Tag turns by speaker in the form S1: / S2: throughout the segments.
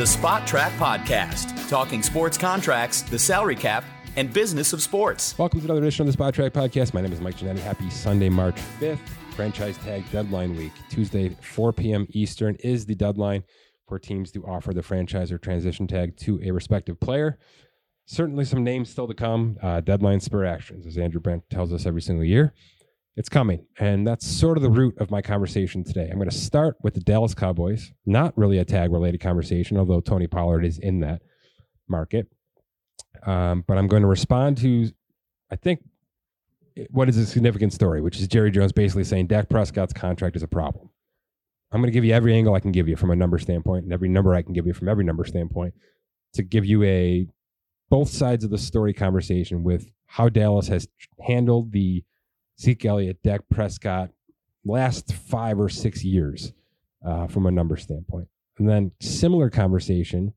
S1: the Spotrac Podcast, talking sports contracts, the salary cap, and business of sports.
S2: Welcome to another edition of the Spotrac Podcast. My name is Mike Ginnitti. Happy Sunday, March 5th, franchise tag deadline week. Tuesday, 4 p.m. Eastern is the deadline for teams to offer the franchise or transition tag to a respective player. Certainly some names still to come. Uh, deadline spur actions, as Andrew Brandt tells us every single year. It's coming. And that's sort of the root of my conversation today. I'm going to start with the Dallas Cowboys, not really a tag related conversation, although Tony Pollard is in that market. Um, but I'm going to respond to, I think, what is a significant story, which is Jerry Jones basically saying Dak Prescott's contract is a problem. I'm going to give you every angle I can give you from a number standpoint and every number I can give you from every number standpoint to give you a both sides of the story conversation with how Dallas has handled the Zeke Elliott, Dak Prescott, last five or six years uh, from a number standpoint. And then similar conversation,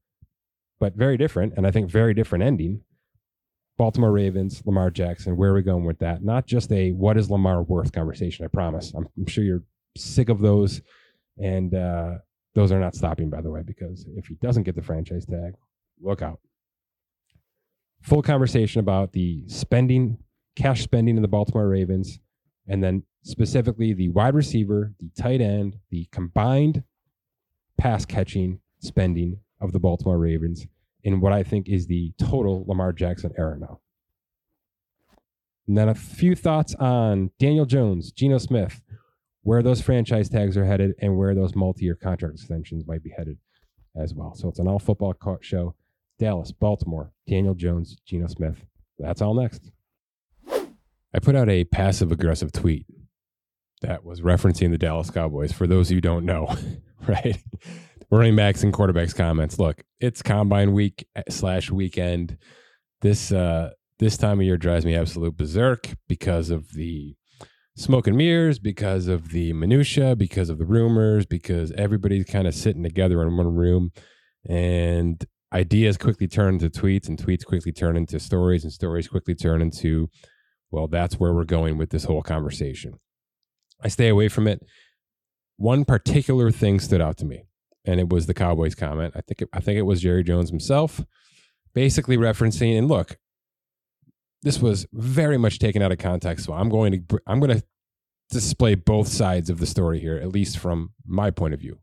S2: but very different, and I think very different ending. Baltimore Ravens, Lamar Jackson, where are we going with that? Not just a what is Lamar worth conversation, I promise. I'm, I'm sure you're sick of those. And uh, those are not stopping, by the way, because if he doesn't get the franchise tag, look out. Full conversation about the spending cash spending in the Baltimore Ravens, and then specifically the wide receiver, the tight end, the combined pass catching spending of the Baltimore Ravens in what I think is the total Lamar Jackson era now. And then a few thoughts on Daniel Jones, Geno Smith, where those franchise tags are headed, and where those multi year contract extensions might be headed as well. So it's an all football show. Dallas, Baltimore, Daniel Jones, Geno Smith. That's all next. I put out a passive aggressive tweet that was referencing the Dallas Cowboys. For those who don't know, right? Running backs and quarterbacks comments. Look, it's combine week eh, slash weekend. This uh this time of year drives me absolute berserk because of the smoke and mirrors, because of the minutia, because of the rumors, because everybody's kind of sitting together in one room and ideas quickly turn into tweets and tweets quickly turn into stories and stories quickly turn into well, that's where we're going with this whole conversation. I stay away from it. One particular thing stood out to me, and it was the Cowboys comment. I think it, I think it was Jerry Jones himself, basically referencing. And look, this was very much taken out of context. So I'm going to I'm going to display both sides of the story here, at least from my point of view.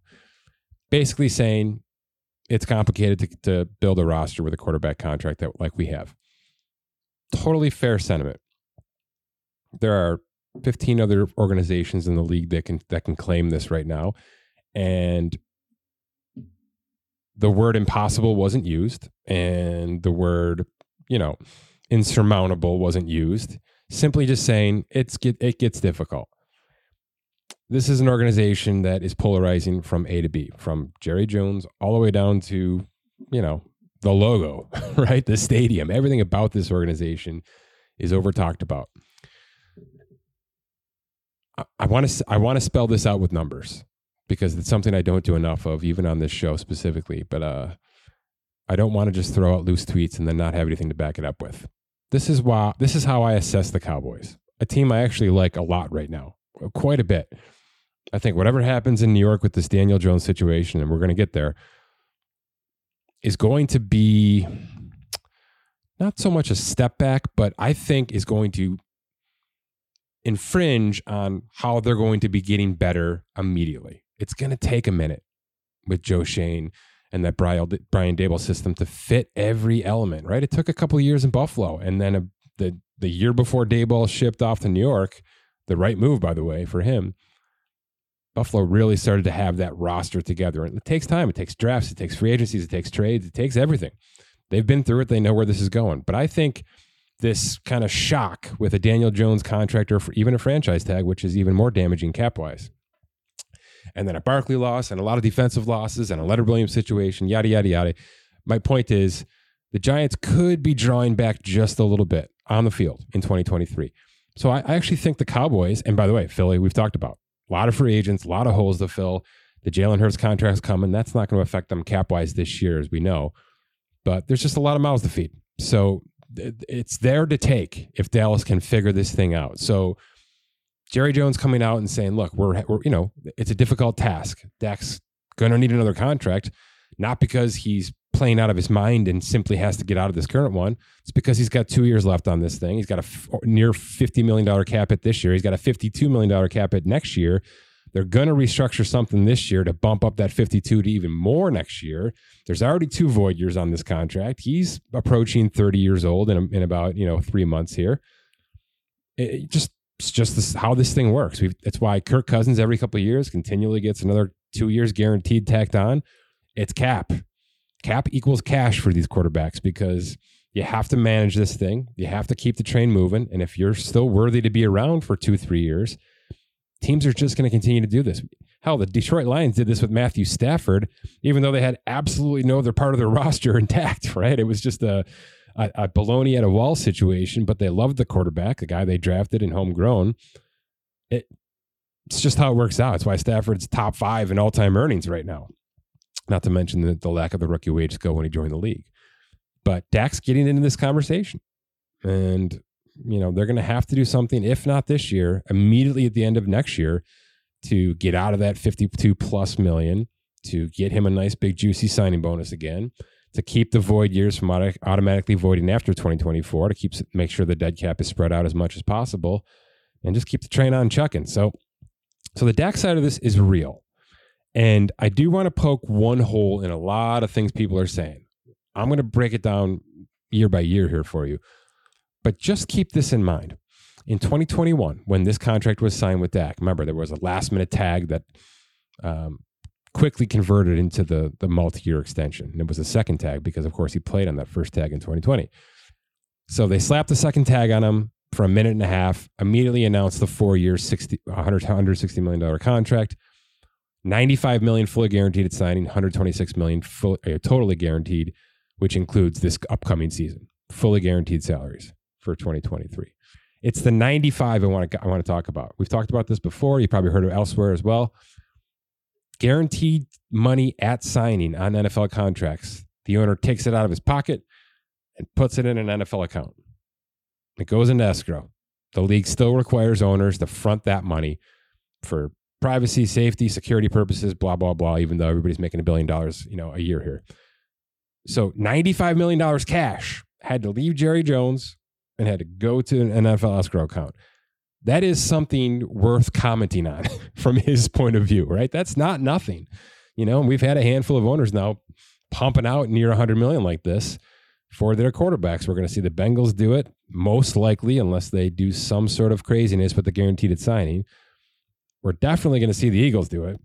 S2: Basically saying it's complicated to, to build a roster with a quarterback contract that like we have. Totally fair sentiment there are 15 other organizations in the league that can that can claim this right now. And the word impossible wasn't used and the word you know insurmountable wasn't used. Simply just saying it's get, it gets difficult. This is an organization that is polarizing from A to B from Jerry Jones all the way down to you know the logo right? The stadium. Everything about this organization is over talked about I want to I want to spell this out with numbers because it's something I don't do enough of, even on this show specifically. But uh, I don't want to just throw out loose tweets and then not have anything to back it up with. This is why this is how I assess the Cowboys, a team I actually like a lot right now, quite a bit. I think whatever happens in New York with this Daniel Jones situation, and we're going to get there, is going to be not so much a step back, but I think is going to infringe on how they're going to be getting better immediately. It's going to take a minute with Joe Schoen and that Brian Daboll system to fit every element, right? It took a couple of years in Buffalo. And then a, the, the year before Daboll shipped off to New York, the right move, by the way, for him, Buffalo really started to have that roster together. And it takes time. It takes drafts. It takes free agencies. It takes trades. It takes everything. They've been through it. They know where this is going. But I think – this kind of shock with a Daniel Jones contract or even a franchise tag, which is even more damaging cap wise. And then a Barkley loss and a lot of defensive losses and a Leonard Williams situation, yada, yada, yada. My point is the Giants could be drawing back just a little bit on the field in 2023. So I, I actually think the Cowboys, and by the way, Philly, we've talked about a lot of free agents, a lot of holes to fill. The Jalen Hurts contract's coming. That's not going to affect them cap wise this year, as we know. But there's just a lot of mouths to feed. So it's there to take if Dallas can figure this thing out. So Jerry Jones coming out and saying, "Look, we're, we're you know, it's a difficult task. Dak's going to need another contract." not because he's playing out of his mind and simply has to get out of this current one. It's because he's got two years left on this thing. He's got a f- near $50 million cap hit this year. He's got a $52 million cap hit next year. They're going to restructure something this year to bump up that 52 to even more next year. There's already two void years on this contract. He's approaching 30 years old in, in about, you know, three months here. It just, it's just this, how this thing works. We've, it's why Kirk Cousins every couple of years continually gets another two years guaranteed tacked on. It's cap. Cap equals cash for these quarterbacks because you have to manage this thing. You have to keep the train moving. And if you're still worthy to be around for two, three years, teams are just going to continue to do this. Hell, the Detroit Lions did this with Matthew Stafford, even though they had absolutely no other part of their roster intact, right? It was just a, a, a baloney at a wall situation, but they loved the quarterback, the guy they drafted and homegrown. It, it's just how it works out. It's why Stafford's top five in all time earnings right now. Not to mention the, the lack of the rookie wage scale when he joined the league. But Dak's getting into this conversation. And you know, they're going to have to do something, if not this year, immediately at the end of next year to get out of that 52 plus million, to get him a nice big juicy signing bonus again, to keep the void years from auto- automatically voiding after 2024, to keep make sure the dead cap is spread out as much as possible, and just keep the train on chucking. So, so the Dak side of this is real, and I do want to poke one hole in a lot of things people are saying. I'm going to break it down year by year here for you. But just keep this in mind. In 2021, when this contract was signed with Dak, remember there was a last minute tag that um, quickly converted into the, the multi year extension. And it was a second tag because, of course, he played on that first tag in 2020. So they slapped the second tag on him for a minute and a half, immediately announced the four year, 60, 100, $160 million contract. 95 million fully guaranteed at signing, 126 million full, uh, totally guaranteed, which includes this upcoming season, fully guaranteed salaries for 2023. It's the 95 I want to I want to talk about. We've talked about this before. You probably heard it elsewhere as well. Guaranteed money at signing on NFL contracts. The owner takes it out of his pocket and puts it in an NFL account. It goes into escrow. The league still requires owners to front that money for privacy, safety, security purposes, blah blah blah. Even though everybody's making a billion dollars, you know, a year here. So ninety-five million dollars cash had to leave Jerry Jones and had to go to an NFL escrow account. That is something worth commenting on from his point of view, right? That's not nothing. You know, we've had a handful of owners now pumping out near 100 million like this for their quarterbacks. We're going to see the Bengals do it, most likely, unless they do some sort of craziness with the guaranteed signing. We're definitely going to see the Eagles do it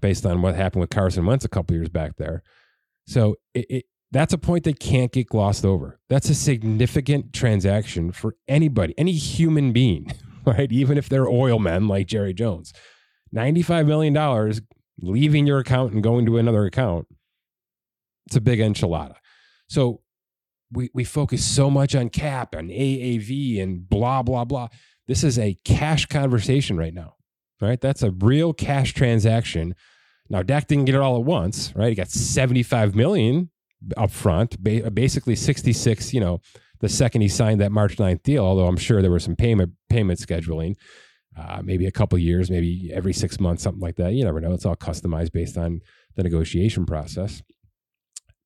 S2: based on what happened with Carson Wentz a couple years back there. So it, it, that's a point that can't get glossed over. That's a significant transaction for anybody, any human being, right? Even if they're oil men like Jerry Jones. $95 million leaving your account and going to another account. It's a big enchilada. So we, we focus so much on cap and AAV and blah, blah, blah. This is a cash conversation right now, right? That's a real cash transaction. Now, Dak didn't get it all at once, right? He got 75 million up front, ba- basically 66, you know, the second he signed that March 9th deal, although I'm sure there was some payment payment scheduling, uh, maybe a couple years, maybe every six months, something like that. You never know. It's all customized based on the negotiation process.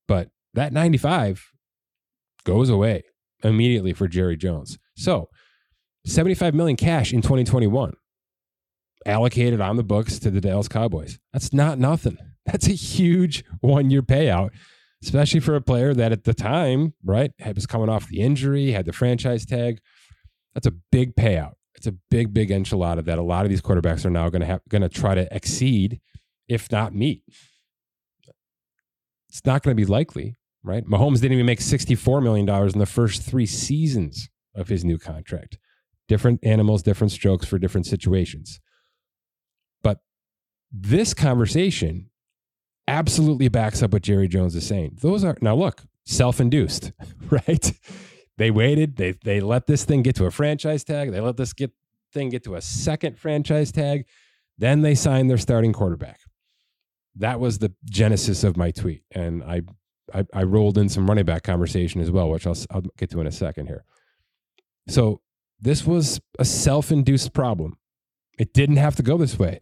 S2: But that 95 goes away immediately for Jerry Jones. So 75 million cash in 2021 allocated on the books to the Dallas Cowboys. That's not nothing. That's a huge one year payout especially for a player that at the time, right, was coming off the injury, had the franchise tag. That's a big payout. It's a big, big enchilada that a lot of these quarterbacks are now going to have going to try to exceed, if not meet. It's not going to be likely, right? Mahomes didn't even make $64 million in the first three seasons of his new contract. Different animals, different strokes for different situations. But this conversation absolutely backs up what Jerry Jones is saying. Those are now look, self-induced, right? They waited, they they let this thing get to a franchise tag, they let this get thing get to a second franchise tag, then they signed their starting quarterback. That was the genesis of my tweet. And I I, I rolled in some running back conversation as well, which I'll, I'll get to in a second here. So this was a self-induced problem. It didn't have to go this way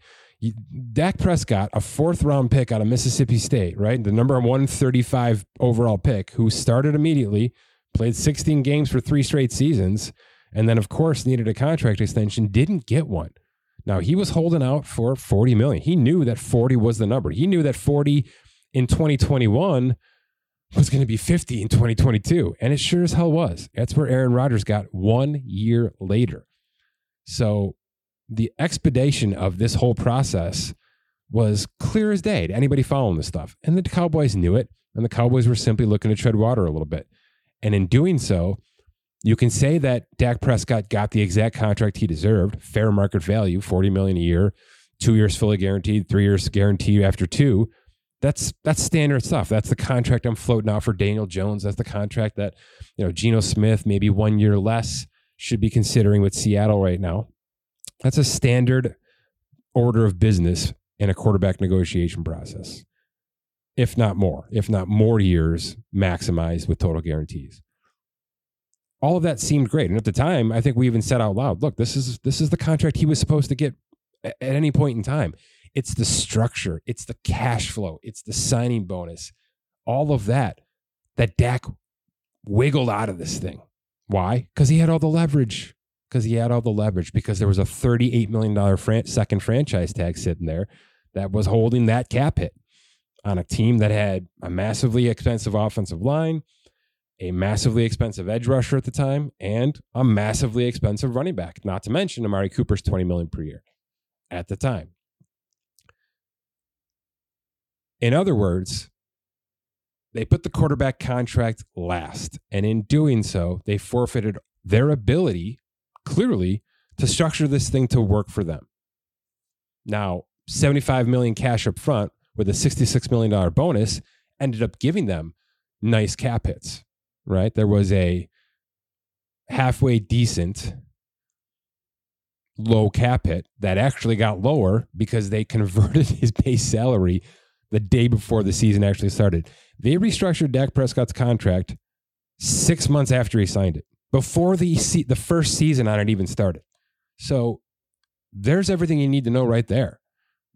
S2: Dak Prescott, a fourth round pick out of Mississippi State, right? The number 135 overall pick, who started immediately, played 16 games for three straight seasons, and then, of course, needed a contract extension, didn't get one. Now, he was holding out for 40 million. He knew that 40 was the number. He knew that 40 in 2021 was going to be 50 in 2022. And it sure as hell was. That's where Aaron Rodgers got one year later. So the expedition of this whole process was clear as day to anybody following this stuff. And the Cowboys knew it. And the Cowboys were simply looking to tread water a little bit. And in doing so, you can say that Dak Prescott got the exact contract he deserved, fair market value, 40 million a year, two years fully guaranteed, three years guaranteed after two. That's that's standard stuff. That's the contract I'm floating out for Daniel Jones. That's the contract that, you know, Geno Smith, maybe one year less, should be considering with Seattle right now. That's a standard order of business in a quarterback negotiation process, if not more, if not more years maximized with total guarantees. All of that seemed great, and at the time, I think we even said out loud, "Look, this is this is the contract he was supposed to get at any point in time." It's the structure, it's the cash flow, it's the signing bonus, all of that that Dak wiggled out of this thing. Why? Because he had all the leverage because he had all the leverage because there was a $38 million fran- second franchise tag sitting there that was holding that cap hit on a team that had a massively expensive offensive line, a massively expensive edge rusher at the time, and a massively expensive running back, not to mention Amari Cooper's 20 million per year at the time. In other words, they put the quarterback contract last, and in doing so, they forfeited their ability clearly to structure this thing to work for them. Now, 75 million cash up front with a 66 million dollar bonus ended up giving them nice cap hits, right? There was a halfway decent low cap hit that actually got lower because they converted his base salary the day before the season actually started. They restructured Dak Prescott's contract six months after he signed it before the se- the first season on it even started. So there's everything you need to know right there.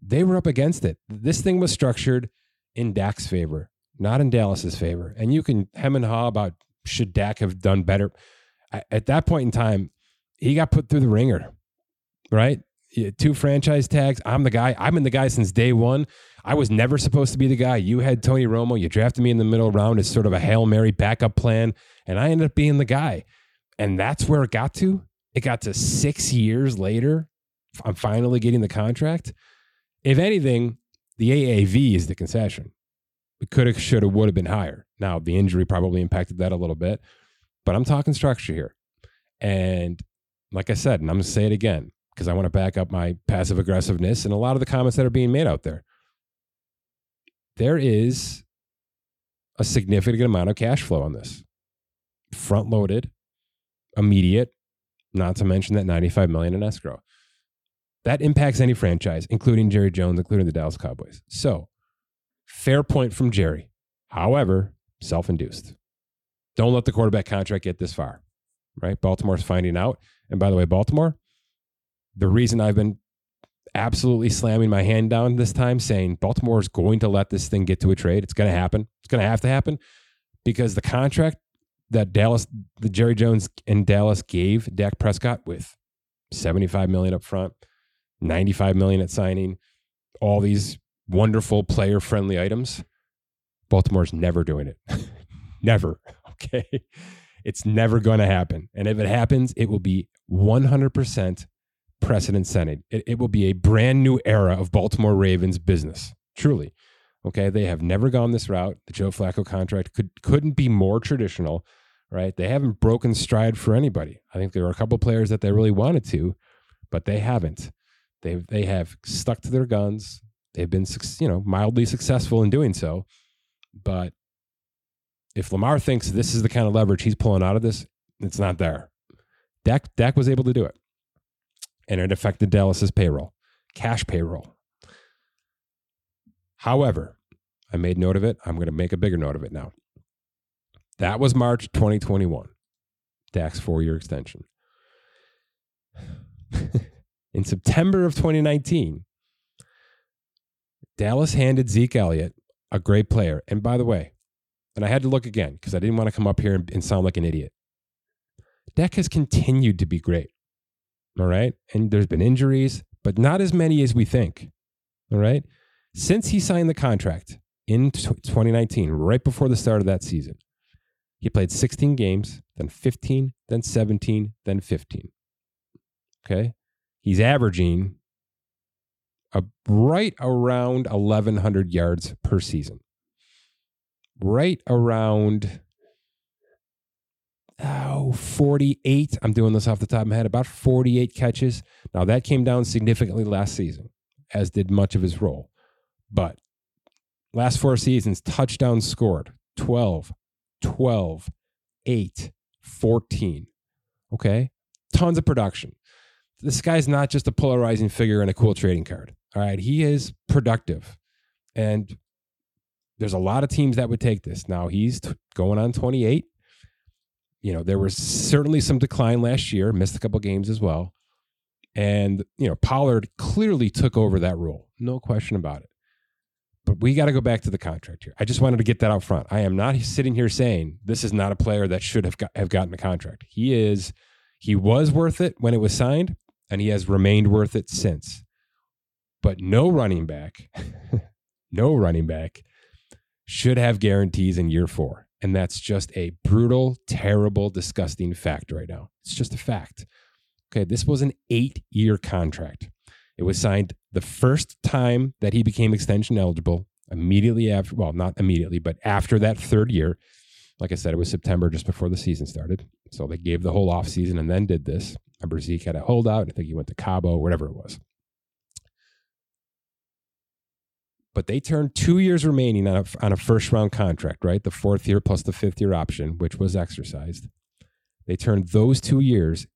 S2: They were up against it. This thing was structured in Dak's favor, not in Dallas's favor. And you can hem and haw about should Dak have done better. At that point in time, he got put through the ringer, right? Two franchise tags. I'm the guy. I've been the guy since day one. I was never supposed to be the guy. You had Tony Romo. You drafted me in the middle round as sort of a Hail Mary backup plan. And I ended up being the guy. And that's where it got to. It got to six years later. I'm finally getting the contract. If anything, the AAV is the concession. It could have, should have, would have been higher. Now, the injury probably impacted that a little bit, but I'm talking structure here. And like I said, and I'm going to say it again because I want to back up my passive aggressiveness and a lot of the comments that are being made out there. There is a significant amount of cash flow on this, front loaded immediate, not to mention that 95 million in escrow. That impacts any franchise, including Jerry Jones, including the Dallas Cowboys. So, fair point from Jerry. However, self induced. Don't let the quarterback contract get this far, right? Baltimore's finding out. And by the way, Baltimore, the reason I've been absolutely slamming my hand down this time, saying Baltimore is going to let this thing get to a trade, it's going to happen. It's going to have to happen because the contract that Dallas, the Jerry Jones and Dallas gave Dak Prescott with 75 million up front, 95 million at signing, all these wonderful player friendly items. Baltimore's never doing it. never. Okay. It's never going to happen. And if it happens, it will be 100% precedent setting. It, it will be a brand new era of Baltimore Ravens business. Truly. Okay. They have never gone this route. The Joe Flacco contract could, couldn't be more traditional right? They haven't broken stride for anybody. I think there were a couple players that they really wanted to, but they haven't. They they have stuck to their guns. They've been you know mildly successful in doing so, but if Lamar thinks this is the kind of leverage he's pulling out of this, it's not there. Dak Dak was able to do it, and it affected Dallas's payroll, cash payroll. However, I made note of it. I'm going to make a bigger note of it now. That was March 2021. Dak's four year extension. In September of 2019, Dallas handed Zeke Elliott, a great player. And by the way, and I had to look again because I didn't want to come up here and, and sound like an idiot. Dak has continued to be great. All right. And there's been injuries, but not as many as we think. All right. Since he signed the contract in 2019, right before the start of that season, he played 16 games, then 15, then 17, then 15. Okay. He's averaging a, right around 1,100 yards per season. Right around oh, 48. I'm doing this off the top of my head, about 48 catches. Now, that came down significantly last season, as did much of his role. But last four seasons, touchdowns scored 12, 12, 8, 14. Okay. Tons of production. This guy's not just a polarizing figure and a cool trading card. All right. He is productive. And there's a lot of teams that would take this. Now he's t- going on 28 you know, there was certainly some decline last year, missed a couple games as well. And, you know, Pollard clearly took over that role. No question about it. But we got to go back to the contract here. I just wanted to get that out front. I am not sitting here saying this is not a player that should have got, have gotten a contract. He is he was worth it when it was signed and he has remained worth it since. But no running back, no running back should have guarantees in year 4. And that's just a brutal, terrible, disgusting fact right now. It's just a fact. Okay, this was an eight year contract. It was signed the first time that he became extension eligible, immediately after, well, not immediately, but after that third year. Like I said, it was September just before the season started. So they gave the whole offseason and then did this. Remember, Zeke had a holdout. I think he went to Cabo, whatever it was. but they turned two years remaining on a, on a first round contract, right? The fourth year plus the fifth year option, which was exercised. They turned those two years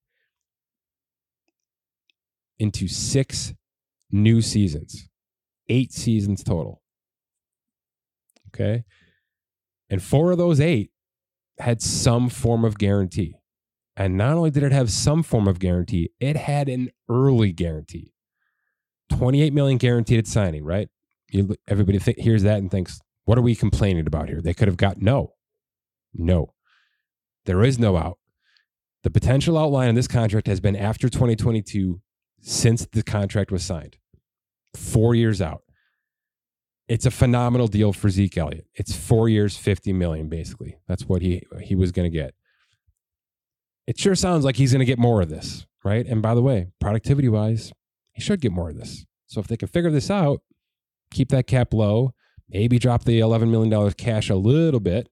S2: into six new seasons, eight seasons total. Okay. And four of those eight had some form of guarantee. And not only did it have some form of guarantee, it had an early guarantee. 28 million guaranteed at signing, right? you, everybody th- hears that and thinks, what are we complaining about here? They could have got no. No. There is no out. The potential outline in this contract has been after 2022 since the contract was signed. Four years out. It's a phenomenal deal for Zeke Elliott. It's four years, 50 million, basically. That's what he he was gonna get. It sure sounds like he's gonna get more of this, right? And by the way, productivity wise, he should get more of this. So if they can figure this out, keep that cap low, maybe drop the $11 million cash a little bit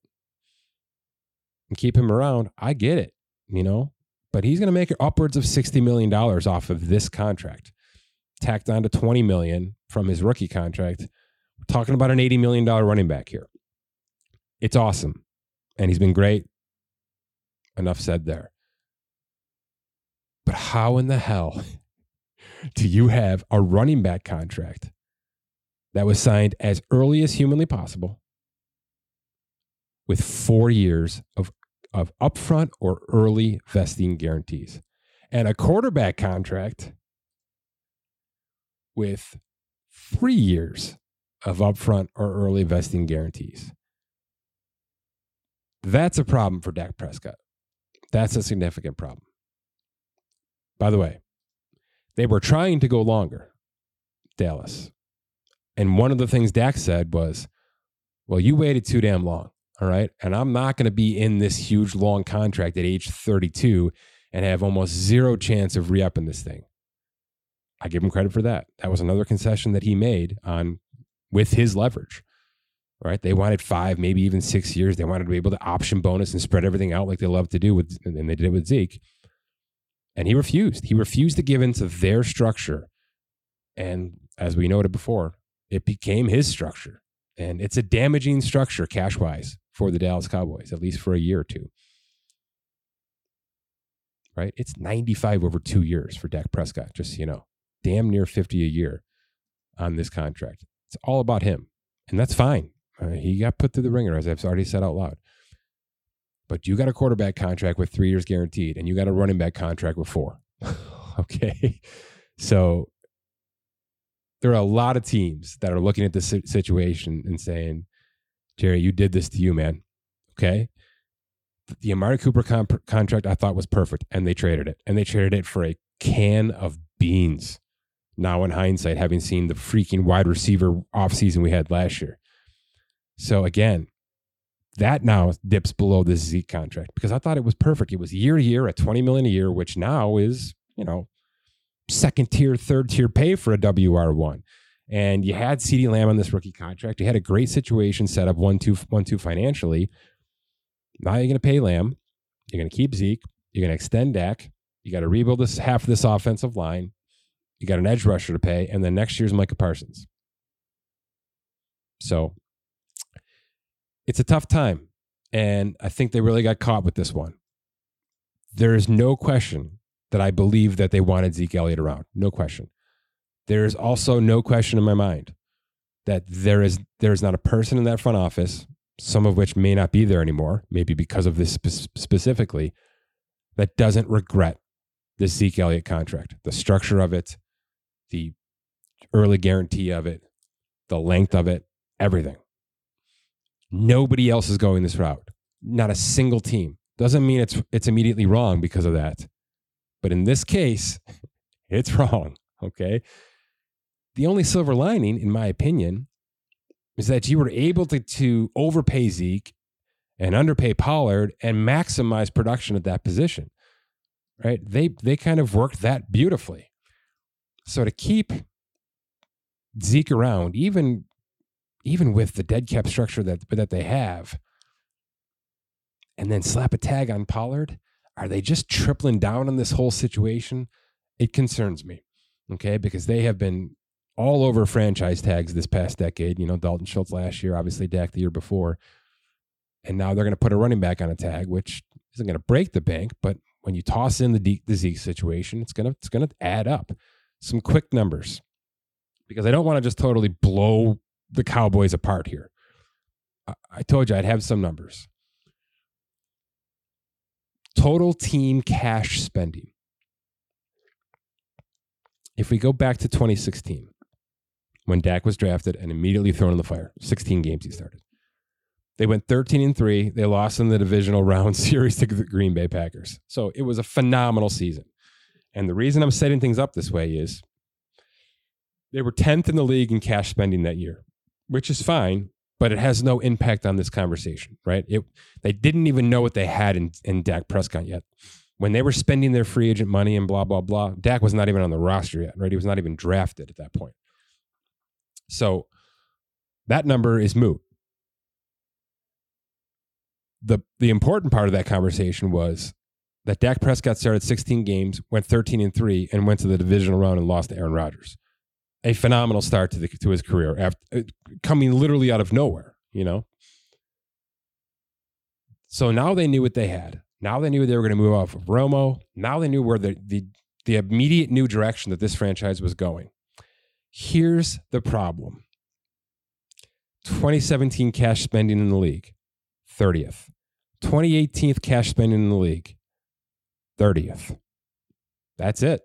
S2: and keep him around. I get it, you know, but he's going to make upwards of $60 million off of this contract, tacked on to 20 million from his rookie contract. We're talking about an $80 million running back here. It's awesome. And he's been great. Enough said there. But how in the hell do you have a running back contract that was signed as early as humanly possible with four years of, of upfront or early vesting guarantees and a quarterback contract with three years of upfront or early vesting guarantees. That's a problem for Dak Prescott. That's a significant problem. By the way, they were trying to go longer, Dallas. And one of the things Dak said was, well, you waited too damn long. All right. And I'm not going to be in this huge long contract at age 32 and have almost zero chance of re upping this thing. I give him credit for that. That was another concession that he made on with his leverage. Right. They wanted five, maybe even six years. They wanted to be able to option bonus and spread everything out like they love to do with, and they did it with Zeke. And he refused. He refused to give in to their structure. And as we noted before, it became his structure. And it's a damaging structure cash wise for the Dallas Cowboys, at least for a year or two. Right? It's 95 over two years for Dak Prescott, just you know. Damn near 50 a year on this contract. It's all about him. And that's fine. Uh, he got put through the ringer, as I've already said out loud. But you got a quarterback contract with three years guaranteed, and you got a running back contract with four. okay. So there are a lot of teams that are looking at this situation and saying, Jerry, you did this to you, man. Okay. The Amari Cooper comp- contract I thought was perfect, and they traded it. And they traded it for a can of beans. Now, in hindsight, having seen the freaking wide receiver offseason we had last year. So, again, that now dips below this Zeke contract because I thought it was perfect. It was year to year at 20 million a year, which now is, you know, second tier, third tier pay for a WR1. And you had CeeDee Lamb on this rookie contract. You had a great situation set up one two one two financially. Now you're going to pay Lamb. You're going to keep Zeke. You're going to extend Dak. You got to rebuild this half of this offensive line. You got an edge rusher to pay, and then next year's Micah Parsons. So it's a tough time. And I think they really got caught with this one. There is no question that I believe that they wanted Zeke Elliott around. No question. There is also no question in my mind that there is there is not a person in that front office, some of which may not be there anymore, maybe because of this spe- specifically, that doesn't regret the Zeke Elliott contract, the structure of it, the early guarantee of it, the length of it, everything. Nobody else is going this route. Not a single team. Doesn't mean it's it's immediately wrong because of that. But in this case, it's wrong. Okay. The only silver lining, in my opinion, is that you were able to, to overpay Zeke and underpay Pollard and maximize production at that position. Right? They they kind of worked that beautifully. So to keep Zeke around, even even with the dead cap structure that that they have, and then slap a tag on Pollard, are they just tripling down on this whole situation? It concerns me. Okay, because they have been all over franchise tags this past decade. You know, Dalton Schultz last year, obviously Dak the year before. And now they're going to put a running back on a tag, which isn't going to break the bank, but when you toss in the, D, the Zeke situation, it's going to it's going to add up. Some quick numbers because I don't want to just totally blow the Cowboys apart here. I, I told you I'd have some numbers. Total team cash spending. If we go back to 2016, when Dak was drafted and immediately thrown in the fire, 16 games he started. They went 13 and 3. They lost in the divisional round series to the Green Bay Packers. So it was a phenomenal season. And the reason I'm setting things up this way is they were 10th in the league in cash spending that year, which is fine, but it has no impact on this conversation, right? It, they didn't even know what they had in, in Dak Prescott yet. When they were spending their free agent money and blah, blah, blah, Dak was not even on the roster yet, right? He was not even drafted at that point. So that number is moot. The, the important part of that conversation was that Dak Prescott started 16 games, went 13 and 3, and went to the divisional round and lost to Aaron Rodgers. A phenomenal start to, the, to his career, after, uh, coming literally out of nowhere, you know? So now they knew what they had. Now they knew they were going to move off of Romo. Now they knew where the, the, the immediate new direction that this franchise was going. Here's the problem 2017 cash spending in the league, 30th. 2018 cash spending in the league, 30th. That's it.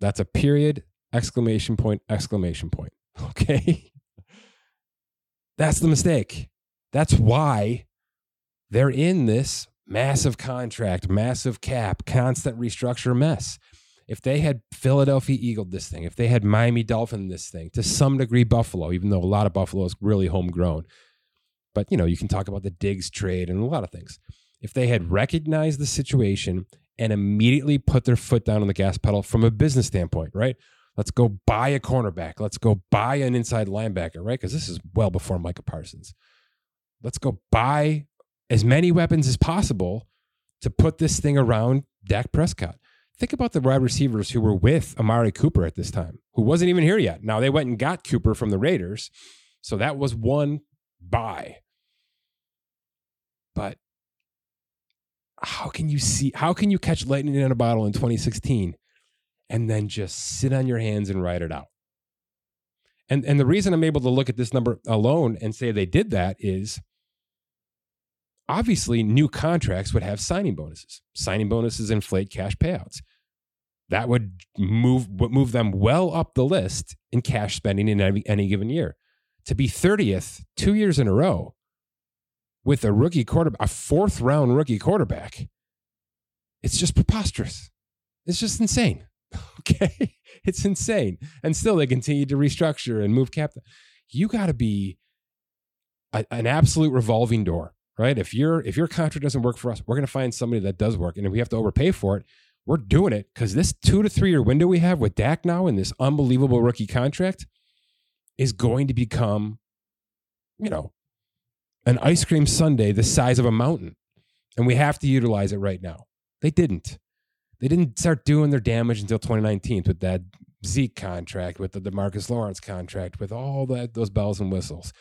S2: That's a period, exclamation point, exclamation point. Okay. That's the mistake. That's why they're in this massive contract, massive cap, constant restructure mess. If they had Philadelphia Eagled this thing, if they had Miami Dolphin this thing, to some degree Buffalo, even though a lot of Buffalo is really homegrown. But you know, you can talk about the Diggs trade and a lot of things. If they had recognized the situation and immediately put their foot down on the gas pedal from a business standpoint, right? Let's go buy a cornerback. Let's go buy an inside linebacker, right? Because this is well before Micah Parsons. Let's go buy as many weapons as possible to put this thing around Dak Prescott. Think about the wide receivers who were with Amari Cooper at this time, who wasn't even here yet. Now they went and got Cooper from the Raiders. So that was one buy. But how can you see how can you catch lightning in a bottle in 2016 and then just sit on your hands and ride it out and and the reason i'm able to look at this number alone and say they did that is obviously new contracts would have signing bonuses signing bonuses inflate cash payouts that would move move them well up the list in cash spending in any, any given year. To be 30th two years in a row with a rookie quarterback, a fourth round rookie quarterback, it's just preposterous. It's just insane. Okay. It's insane. And still they continue to restructure and move cap. You got to be a, an absolute revolving door, right? If your if your contract doesn't work for us, we're going to find somebody that does work. And if we have to overpay for it, we're doing it because this two to three year window we have with Dak now in this unbelievable rookie contract is going to become, you know, an ice cream sundae the size of a mountain. And we have to utilize it right now. They didn't. They didn't start doing their damage until 2019 with that Zeke contract, with the Demarcus Lawrence contract, with all that those bells and whistles.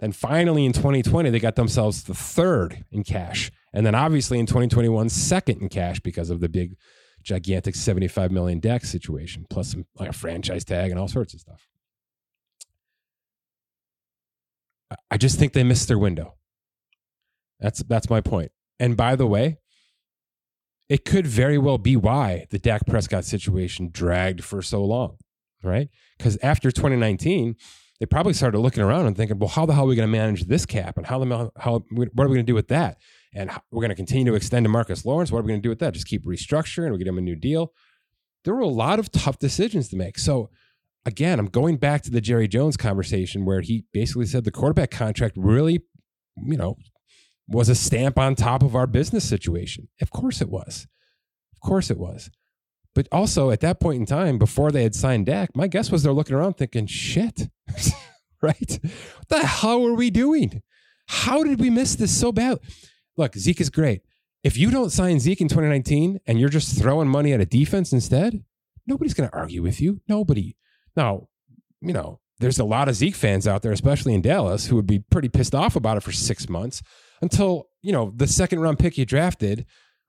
S2: And finally in 2020, they got themselves the third in cash. And then obviously in 2021, second in cash because of the big gigantic 75 million Dak situation, plus some, like a franchise tag and all sorts of stuff. I just think they missed their window. That's that's my point. And by the way, it could very well be why the Dak Prescott situation dragged for so long, right? Because after 2019, they probably started looking around and thinking, well, how the hell are we going to manage this cap? And how, the, how what are we going to do with that? And we're going to continue to extend DeMarcus Lawrence. What are we going to do with that? Just keep restructuring. We get him a new deal. There were a lot of tough decisions to make. So again, I'm going back to the Jerry Jones conversation where he basically said the quarterback contract really, you know, was a stamp on top of our business situation. Of course it was. Of course it was. But also at that point in time, before they had signed Dak, my guess was they're looking around thinking, shit, right? What the hell are we doing? How did we miss this so bad? look, Zeke is great. If you don't sign Zeke in 2019 and you're just throwing money at a defense instead, nobody's going to argue with you. Nobody. Now, you know, there's a lot of Zeke fans out there, especially in Dallas, who would be pretty pissed off about it for six months until, you know, the second round pick you drafted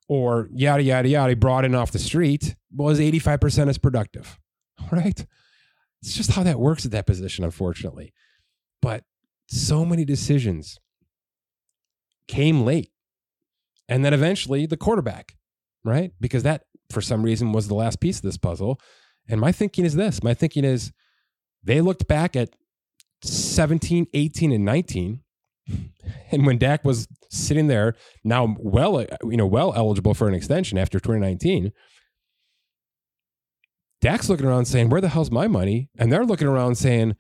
S2: or yada, yada, yada, brought in off the street was 85% as productive. Right? It's just how that works at that position, unfortunately. But so many decisions came late and then eventually the quarterback, right? Because that, for some reason, was the last piece of this puzzle. And my thinking is this my thinking is they looked back at 17, 18, and 19. And when Dak was sitting there, now well, you know, well eligible for an extension after 2019, Dak's looking around saying, Where the hell's my money? And they're looking around saying,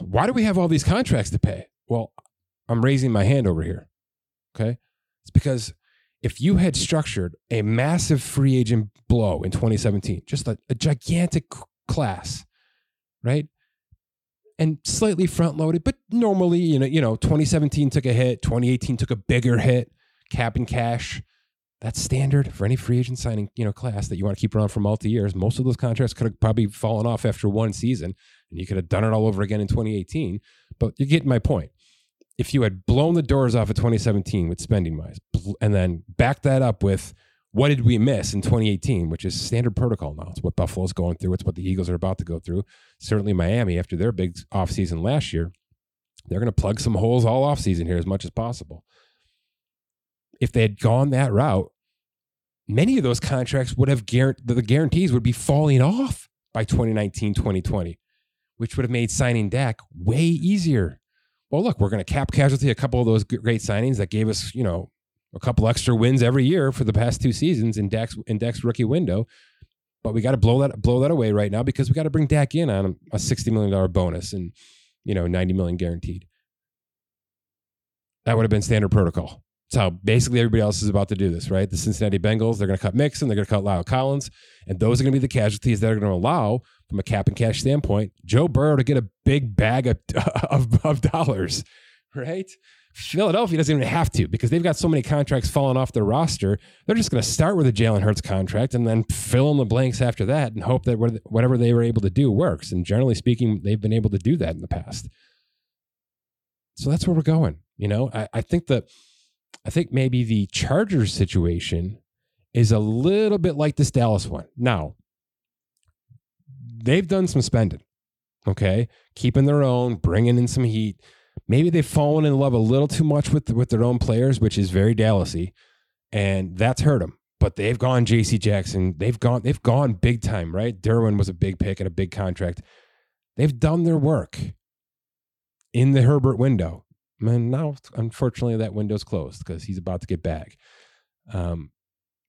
S2: Why do we have all these contracts to pay? Well, I'm raising my hand over here. Okay. It's because if you had structured a massive free agent blow in 2017, just a, a gigantic class, right? And slightly front loaded, but normally, you know, you know, 2017 took a hit, 2018 took a bigger hit, cap and cash. That's standard for any free agent signing, you know, class that you want to keep around for multi years. Most of those contracts could have probably fallen off after one season, and you could have done it all over again in 2018. But you're getting my point if you had blown the doors off of 2017 with spending wise, and then back that up with what did we miss in 2018, which is standard protocol now. It's what Buffalo's going through. It's what the Eagles are about to go through. Certainly Miami, after their big offseason last year, they're going to plug some holes all offseason here as much as possible. If they had gone that route, many of those contracts would have guaranteed the guarantees would be falling off by 2019, 2020, which would have made signing Dak way easier well, look, we're going to cap casualty a couple of those great signings that gave us, you know, a couple extra wins every year for the past two seasons in Dak's in rookie window. But we got to blow that blow that away right now because we got to bring Dak in on a sixty million dollar bonus and you know ninety million guaranteed. That would have been standard protocol. It's how basically everybody else is about to do this, right? The Cincinnati Bengals, they're going to cut Mixon, they're going to cut La'el Collins, and those are going to be the casualties that are going to allow, from a cap and cash standpoint, Joe Burrow to get a big bag of, of, of dollars, right? Philadelphia doesn't even have to because they've got so many contracts falling off their roster. They're just going to start with a Jalen Hurts contract and then fill in the blanks after that and hope that whatever they were able to do works. And generally speaking, they've been able to do that in the past. So that's where we're going. You know, I, I think that I think maybe the Chargers situation is a little bit like this Dallas one. Now, they've done some spending, okay, keeping their own, bringing in some heat. Maybe they've fallen in love a little too much with with their own players, which is very Dallasy, and that's hurt them. but they've gone JC Jackson. They've gone they've gone big time, right? Derwin was a big pick and a big contract. They've done their work in the Herbert window. And now, unfortunately, that window's closed because he's about to get back. Um,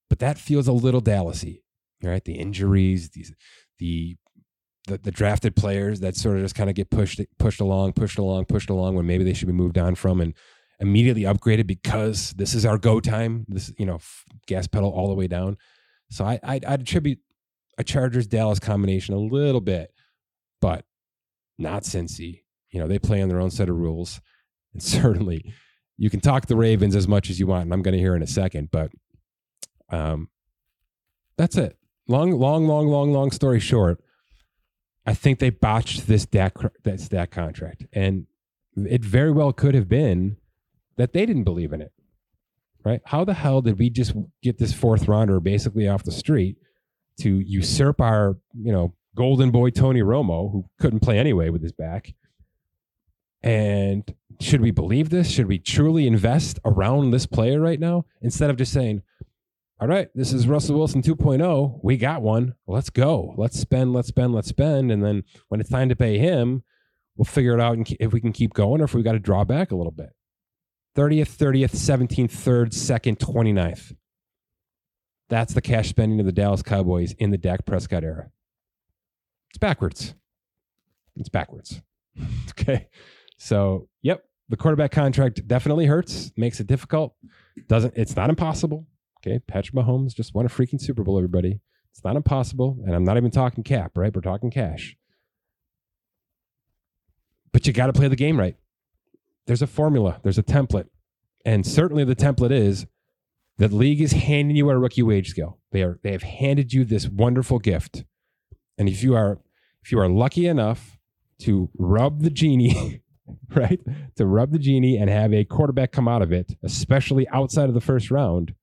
S2: but that feels a little Dallasy, right? The injuries, these, the, the the drafted players that sort of just kind of get pushed pushed along, pushed along, pushed along when maybe they should be moved on from, and immediately upgraded because this is our go time. This, you know, gas pedal all the way down. So I, I'd, I'd attribute a Chargers Dallas combination a little bit, but not Cincy. You know, they play on their own set of rules. And certainly you can talk the Ravens as much as you want, and I'm going to hear in a second, but um, that's it. Long, long, long, long, long story short, I think they botched this Dak, that contract. And it very well could have been that they didn't believe in it. Right? How the hell did we just get this fourth rounder basically off the street to usurp our, you know, golden boy Tony Romo, who couldn't play anyway with his back? And should we believe this? Should we truly invest around this player right now instead of just saying, all right, this is Russell Wilson 2.0. We got one. Let's go. Let's spend, let's spend, let's spend. And then when it's time to pay him, we'll figure it out if we can keep going or if we got to draw back a little bit. 30th, 30th, 17th, 3rd, 2nd, 29th. That's the cash spending of the Dallas Cowboys in the Dak Prescott era. It's backwards. It's backwards. okay. So, yep, the quarterback contract definitely hurts, makes it difficult. Doesn't it's not impossible. Okay. Patrick Mahomes just won a freaking Super Bowl, everybody. It's not impossible. And I'm not even talking cap, right? We're talking cash. But you got to play the game right there's a formula, there's a template. And certainly the template is that the league is handing you a rookie wage scale. They are they have handed you this wonderful gift. And if you are if you are lucky enough to rub the genie, right? To rub the genie and have a quarterback come out of it, especially outside of the first round,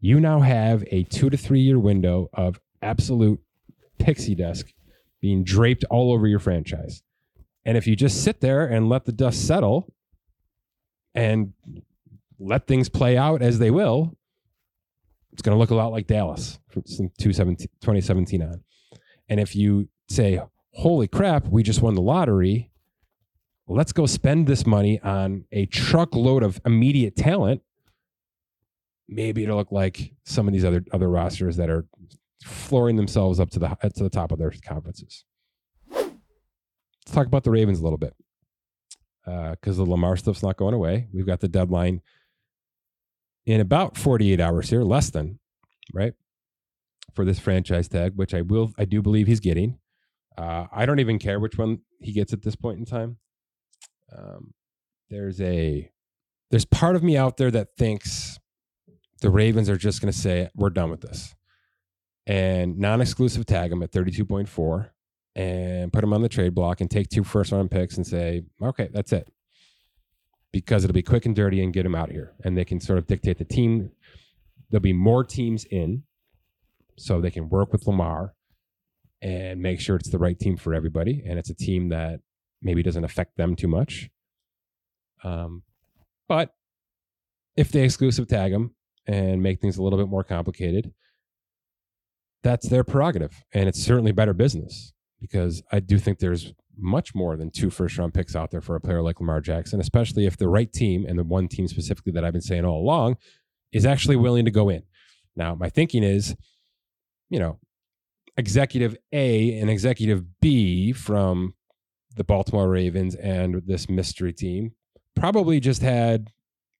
S2: you now have a 2 to 3 year window of absolute pixie dust being draped all over your franchise. And if you just sit there and let the dust settle and let things play out as they will, it's going to look a lot like Dallas from 2017 on. And if you say, holy crap, we just won the lottery, let's go spend this money on a truckload of immediate talent, maybe it'll look like some of these other other rosters that are flooring themselves up to the to the top of their conferences let's talk about the Ravens a little bit because uh, the Lamar stuff's not going away. We've got the deadline in about 48 hours here, less than, right? For this franchise tag, which I will, I do believe he's getting. Uh, I don't even care which one he gets at this point in time. Um, there's a, there's part of me out there that thinks the Ravens are just going to say, we're done with this. And non exclusive tag him at 32.4 and put them on the trade block and take two first round picks and say, okay, that's it. Because it'll be quick and dirty and get them out of here. And they can sort of dictate the team. There'll be more teams in so they can work with Lamar and make sure it's the right team for everybody. And it's a team that maybe doesn't affect them too much. Um, but if they exclusive tag them and make things a little bit more complicated, that's their prerogative. And it's certainly better business because I do think there's much more than two first round picks out there for a player like Lamar Jackson, especially if the right team and the one team specifically that I've been saying all along is actually willing to go in. Now, my thinking is, you know, executive A and executive B from the Baltimore Ravens and this mystery team probably just had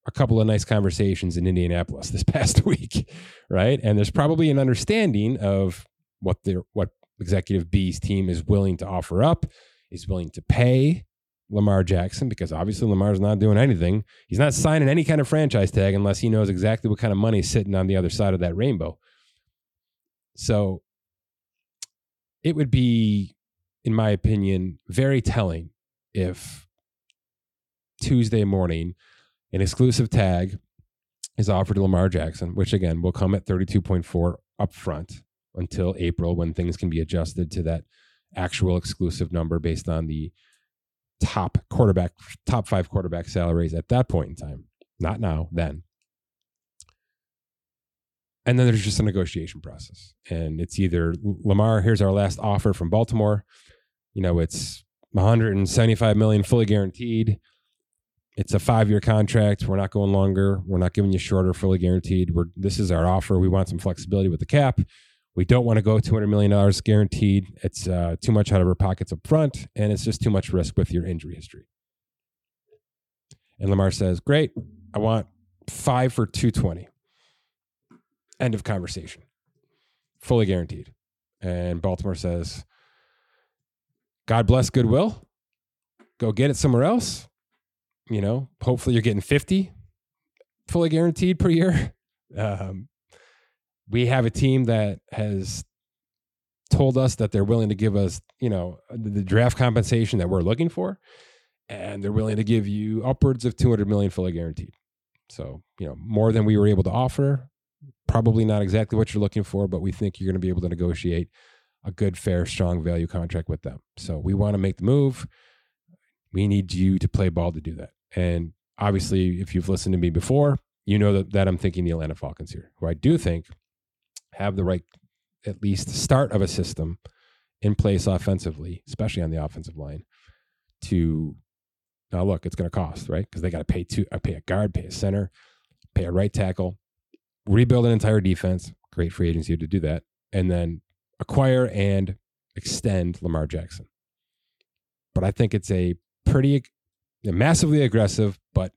S2: a couple of nice conversations in Indianapolis this past week, right? And there's probably an understanding of what their what executive B's team is willing to offer up, is willing to pay Lamar Jackson because obviously Lamar's not doing anything. He's not signing any kind of franchise tag unless he knows exactly what kind of money is sitting on the other side of that rainbow. So it would be, in my opinion, very telling if Tuesday morning an exclusive tag is offered to Lamar Jackson, which again will come at 32.4 upfront until April when things can be adjusted to that actual exclusive number based on the top quarterback, top five quarterback salaries at that point in time. Not now, then. and then there's just a negotiation process. And it's either Lamar, here's our last offer from Baltimore. You know, it's 175 million fully guaranteed. It's a five year contract. We're not going longer. We're not giving you shorter, fully guaranteed. We're this is our offer. We want some flexibility with the cap. We don't want to go $200 million guaranteed. It's uh, too much out of our pockets up front, and it's just too much risk with your injury history. And Lamar says, Great, I want five for 220. End of conversation. Fully guaranteed. And Baltimore says, God bless goodwill. Go get it somewhere else. You know, hopefully you're getting 50 fully guaranteed per year. Um, we have a team that has told us that they're willing to give us, you know, the draft compensation that we're looking for, and they're willing to give you upwards of 200 million fully guaranteed. So, you know, more than we were able to offer. Probably not exactly what you're looking for, but we think you're going to be able to negotiate a good, fair, strong value contract with them. So we want to make the move. We need you to play ball to do that. And obviously, if you've listened to me before, you know that, that I'm thinking the Atlanta Falcons here, who I do think have the right, at least start of a system in place offensively, especially on the offensive line, to now look, it's going to cost, right? Because they got to pay two, uh, pay a guard, pay a center, pay a right tackle, rebuild an entire defense. Great free agency to do that, and then acquire and extend Lamar Jackson. But I think it's a pretty a massively aggressive but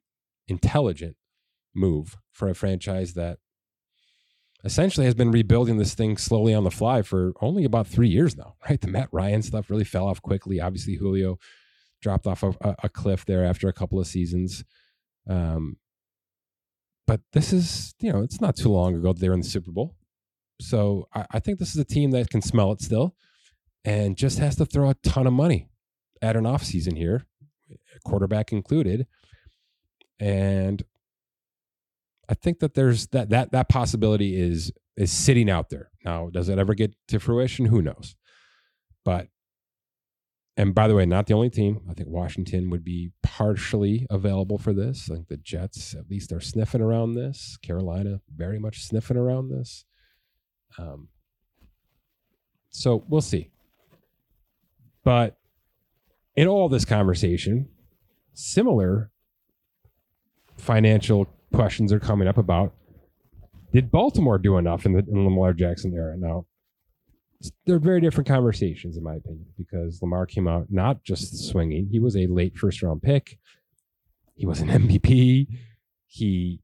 S2: intelligent move for a franchise that essentially has been rebuilding this thing slowly on the fly for only about three years now, right? The Matt Ryan stuff really fell off quickly. Obviously, Julio dropped off a, a cliff there after a couple of seasons. Um, but this is, you know, it's not too long ago they were in the Super Bowl. So I, I think this is a team that can smell it still and just has to throw a ton of money at an offseason here, quarterback included. And I think that there's that that that possibility is is sitting out there. Now, does it ever get to fruition? Who knows? But and by the way, not the only team. I think Washington would be partially available for this. I think the Jets at least are sniffing around this. Carolina very much sniffing around this. Um, so we'll see. But in all this conversation, similar financial questions are coming up about did Baltimore do enough in the, in Lamar Jackson era? Now, they're very different conversations, in my opinion, because Lamar came out not just swinging. He was a late first round pick. He was an MVP. He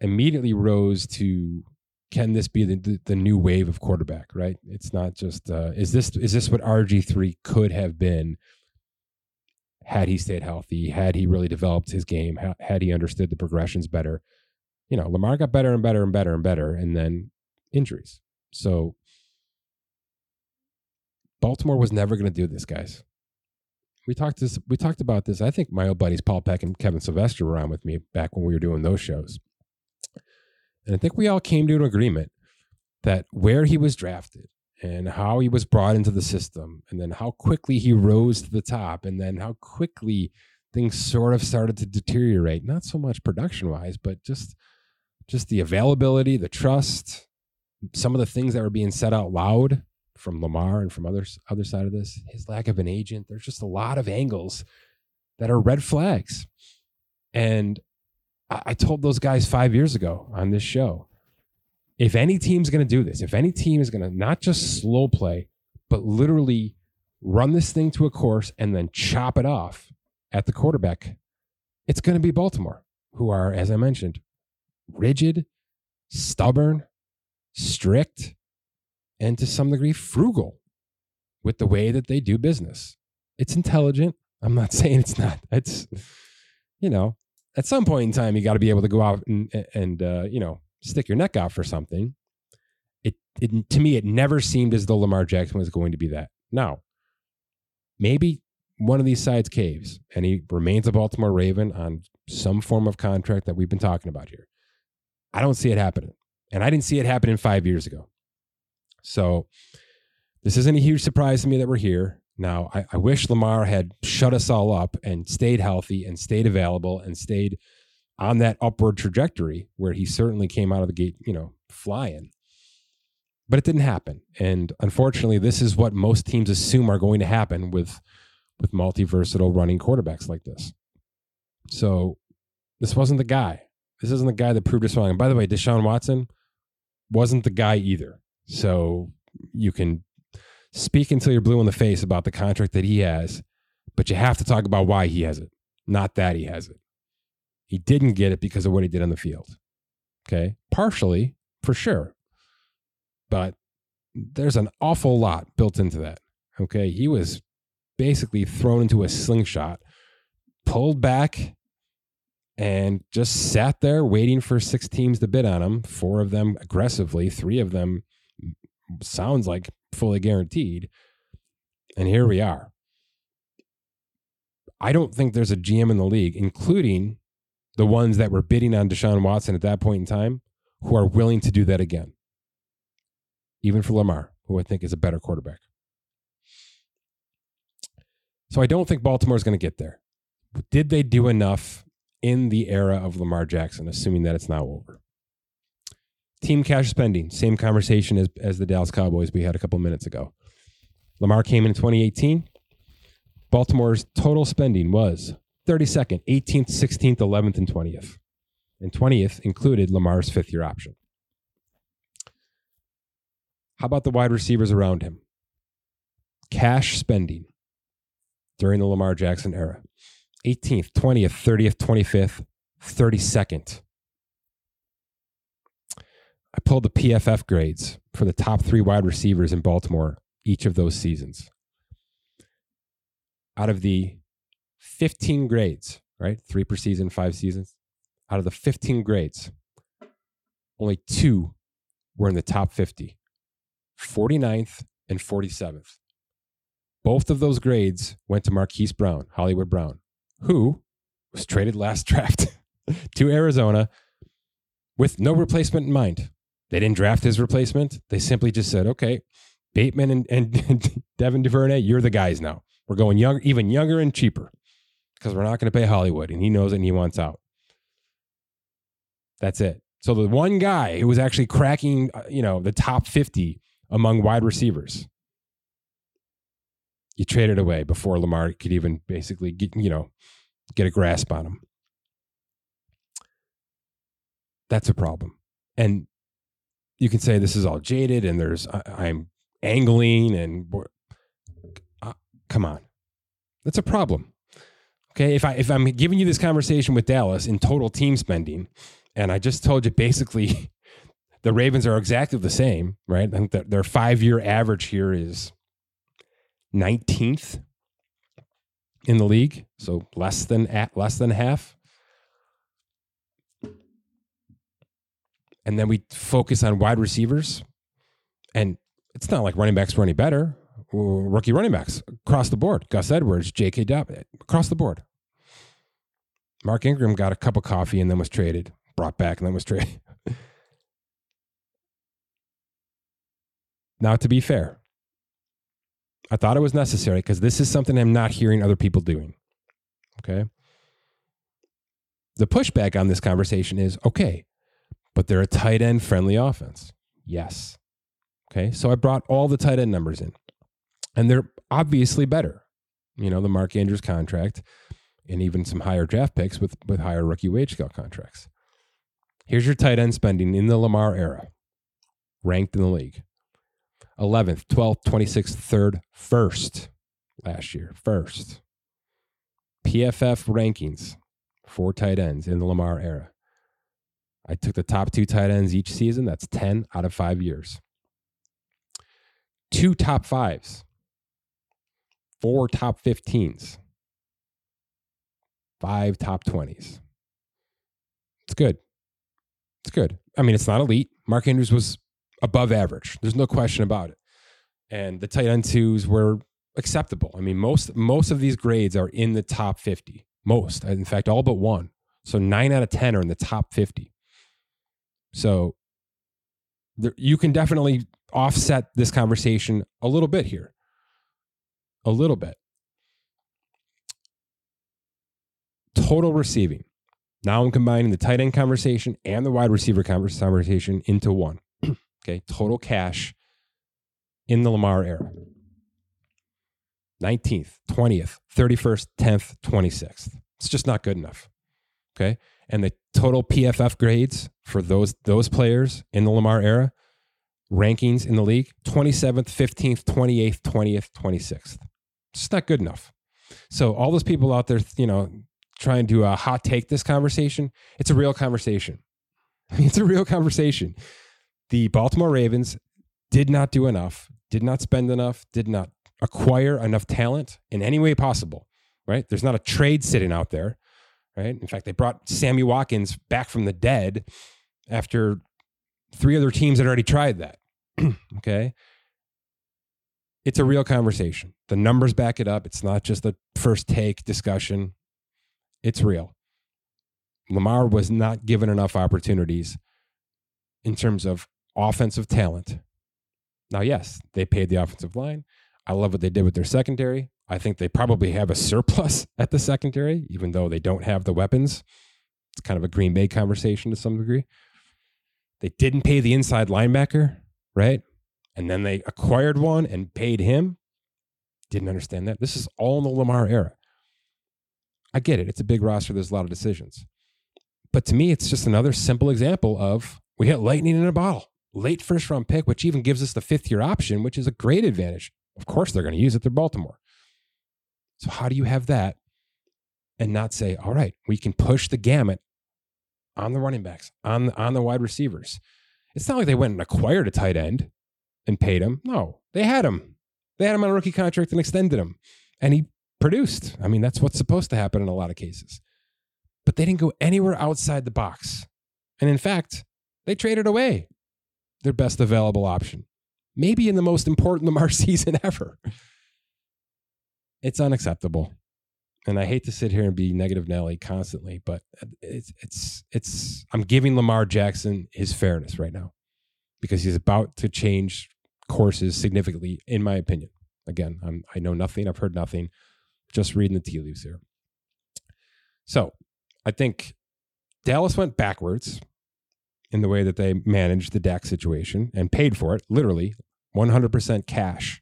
S2: immediately rose to can this be the, the, the, new wave of quarterback right it's not just uh, is this is this what rg3 could have been had he stayed healthy had he really developed his game had he understood the progressions better you know lamar got better and better and better and better and then injuries. So baltimore was never going to do this guys. We talked this we talked about this i think my old buddies paul peck and kevin sylvester were on with me back when we were doing those shows. And I think we all came to an agreement that where he was drafted and how he was brought into the system, and then how quickly he rose to the top, and then how quickly things sort of started to deteriorate. Not so much production wise, but just just the availability, the trust, some of the things that were being said out loud from Lamar and from others other side of this, his lack of an agent. There's just a lot of angles that are red flags. And I told those guys five years ago on this show if any team's going to do this, if any team is going to not just slow play, but literally run this thing to a course and then chop it off at the quarterback, it's going to be Baltimore, who are, as I mentioned, rigid, stubborn, strict, and to some degree frugal with the way that they do business. It's intelligent. I'm not saying it's not. It's, you know, at some point in time, you got to be able to go out and, and uh, you know, stick your neck out for something. It, it to me, it never seemed as though Lamar Jackson was going to be that. Now, maybe one of these sides caves and he remains a Baltimore Raven on some form of contract that we've been talking about here. I don't see it happening. And I didn't see it happening five years ago. So this isn't a huge surprise to me that we're here. Now, I, I, wish Lamar had shut us all up and stayed healthy and stayed available and stayed on that upward trajectory where he certainly came out of the gate, you know, flying. But it didn't happen. And unfortunately, this is what most teams assume are going to happen with with multi-versatile running quarterbacks like this. So this wasn't the guy. This isn't the guy that proved us wrong. And by the way, Deshaun Watson wasn't the guy either. So you can speak until you're blue in the face about the contract that he has, but you have to talk about why he has it, not that he has it. He didn't get it because of what he did on the field. Okay. Partially, for sure. But there's an awful lot built into that. Okay. He was basically thrown into a slingshot, pulled back, and just sat there waiting for six teams to bid on him. Four of them aggressively, three of them sounds like fully guaranteed. And here we are. I don't think there's a GM in the league, including the ones that were bidding on Deshaun Watson at that point in time, who are willing to do that again. Even for Lamar, who I think is a better quarterback. So I don't think Baltimore is going to get there. Did they do enough in the era of Lamar Jackson, assuming that it's now over? Team cash spending, same conversation as, as the Dallas Cowboys we had a couple minutes ago. Lamar came in 2018. Baltimore's total spending was 32nd, 18th, 16th, 11th, and 20th. And 20th included Lamar's fifth year option. How about the wide receivers around him? Cash spending during the Lamar Jackson era 18th, 20th, 30th, 25th, 32nd. I pulled the PFF grades for the top three wide receivers in Baltimore each of those seasons. Out of the 15 grades, right? Three per season, five seasons. Out of the 15 grades, only two were in the top 50 49th and 47th. Both of those grades went to Marquise Brown, Hollywood Brown, who was traded last draft to Arizona with no replacement in mind. They didn't draft his replacement. They simply just said, okay, Bateman and, and Devin Duvernay, you're the guys now. We're going young, even younger and cheaper because we're not going to pay Hollywood. And he knows it and he wants out. That's it. So the one guy who was actually cracking, uh, you know, the top 50 among wide receivers, you traded away before Lamar could even basically get, you know, get a grasp on him. That's a problem. And you can say this is all jaded and there's I, am angling and uh, come on that's a problem okay if i if i'm giving you this conversation with dallas in total team spending and i just told you basically the ravens are exactly the same right i think that their five year average here is 19th in the league so less than at less than half and then we focus on wide receivers. And it's not like running backs were any better. Rookie running backs across the board. Gus Edwards, J.K. Dobbins, across the board. Mark Ingram got a cup of coffee and then was traded, brought back and then was traded. now, to be fair, I thought it was necessary because this is something I'm not hearing other people doing. Okay. The pushback on this conversation is okay, but they're a tight end friendly offense. Yes. Okay. So I brought all the tight end numbers in, and they're obviously better. You know, the Mark Andrews contract and even some higher draft picks with, with higher rookie wage scale contracts. Here's your tight end spending in the Lamar era, ranked in the league 11th, 12th, 26th, 3rd, 1st last year. First. PFF rankings for tight ends in the Lamar era I took the top two tight ends each season. That's 10 out of five years. Two top fives, four top 15s, five top 20s. It's good. It's good. I mean, it's not elite. Mark Andrews was above average. There's no question about it. And the tight end twos were acceptable. I mean, most most of these grades are in the top 50. Most, in fact, all but one. So nine out of 10 are in the top 50. So there, you can definitely offset this conversation a little bit here. A little bit. Total receiving Now I'm combining the tight end conversation and the wide receiver conversation into one. okay, total cash in the Lamar era 19th, 20th, 31st, 10th, 26th. It's just not good enough. Okay. And the total PFF grades for those those players in the Lamar era, rankings in the league, 27th, 15th, 28th, 20th, 26th. It's not good enough. So all those people out there, you know, trying to uh, hot take this conversation, it's a real conversation. It's a real conversation. The Baltimore Ravens did not do enough, did not spend enough, did not acquire enough talent in any way possible, right? There's not a trade sitting out there, right? In fact, they brought Sammy Watkins back from the dead after three other teams had already tried that. okay. It's a real conversation. The numbers back it up. It's not just a first take discussion. It's real. Lamar was not given enough opportunities in terms of offensive talent. Now, yes, they paid the offensive line. I love what they did with their secondary. I think they probably have a surplus at the secondary, even though they don't have the weapons. It's kind of a Green Bay conversation to some degree. They didn't pay the inside linebacker, right? And then they acquired one and paid him. Didn't understand that. This is all in the Lamar era. I get it. It's a big roster. There's a lot of decisions. But to me, it's just another simple example of we hit lightning in a bottle. Late first round pick, which even gives us the fifth year option, which is a great advantage. Of course, they're going to use it. They're Baltimore. So, how do you have that and not say, all right, we can push the gamut on the running backs, on, on the wide receivers? It's not like they went and acquired a tight end and paid him. No, they had him. They had him on a rookie contract and extended him. And he produced. I mean, that's what's supposed to happen in a lot of cases. But they didn't go anywhere outside the box. And in fact, they traded away their best available option, maybe in the most important Lamar season ever. It's unacceptable. And I hate to sit here and be negative Nelly constantly, but it's it's it's I'm giving Lamar Jackson his fairness right now because he's about to change courses significantly, in my opinion. Again, I'm, I know nothing. I've heard nothing just reading the tea leaves here. So I think Dallas went backwards in the way that they managed the Dak situation and paid for it, literally 100% cash.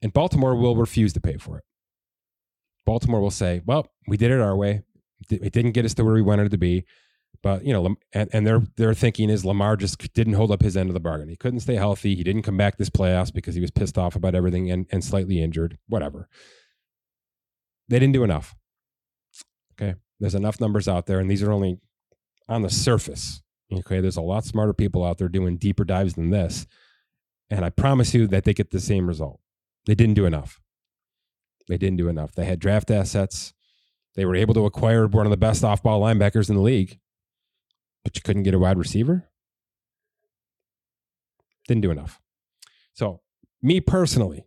S2: And Baltimore will refuse to pay for it. Baltimore will say, well, we did it our way. It didn't get us to where we wanted it to be. But, you know, and, and their, their thinking is Lamar just didn't hold up his end of the bargain. He couldn't stay healthy. He didn't come back this playoffs because he was pissed off about everything and, and slightly injured, whatever. They didn't do enough. Okay. There's enough numbers out there, and these are only on the surface. Okay. There's a lot smarter people out there doing deeper dives than this. And I promise you that they get the same result. They didn't do enough. They didn't do enough. They had draft assets. They were able to acquire one of the best off ball linebackers in the league but you couldn't get a wide receiver. Didn't do enough. So, me personally,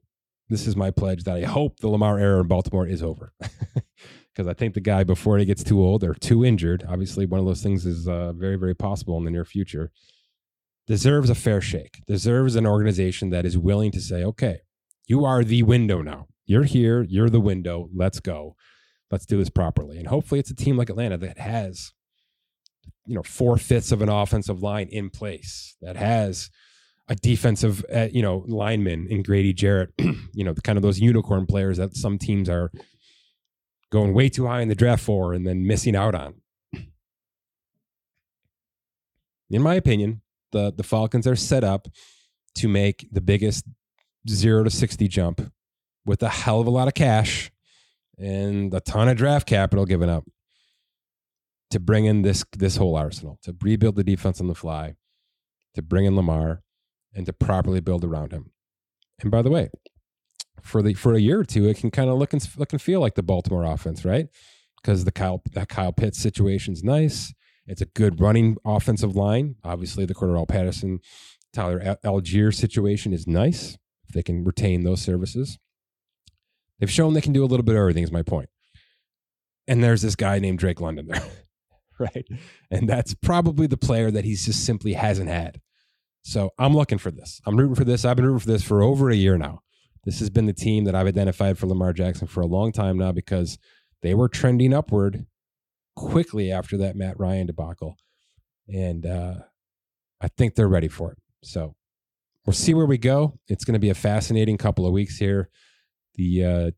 S2: this is my pledge that I hope the Lamar era in Baltimore is over. Because I think the guy, before he gets too old or too injured, obviously one of those things is uh, very, very possible in the near future, deserves a fair shake, deserves an organization that is willing to say, okay, you are the window now. You're here. You're the window. Let's go. Let's do this properly. And hopefully it's a team like Atlanta that has you know four fifths of an offensive line in place that has a defensive uh, you know lineman in Grady Jarrett, you know the kind of those unicorn players that some teams are going way too high in the draft for and then missing out on. In my opinion, the the Falcons are set up to make the biggest 0 to 60 jump with a hell of a lot of cash and a ton of draft capital given up to bring in this this whole arsenal, to rebuild the defense on the fly, to bring in Lamar, and to properly build around him. And by the way, for the for a year or two, it can kind of look and look and feel like the Baltimore offense, right? Because the Kyle that Kyle Pitts situation's nice. It's a good running offensive line. Obviously, the Cordarrelle Patterson, Tyler Allgeier situation is nice. If they can retain those services, they've shown they can do a little bit of everything. Is my point. And there's this guy named Drake London there. right? And that's probably the player that he's just simply hasn't had. So I'm looking for this. I'm rooting for this. I've been rooting for this for over a year now. This has been the team that I've identified for Lamar Jackson for a long time now because they were trending upward quickly after that Matt Ryan debacle. And uh, I think they're ready for it. So we'll see where we go. It's going to be a fascinating couple of weeks here. The uh,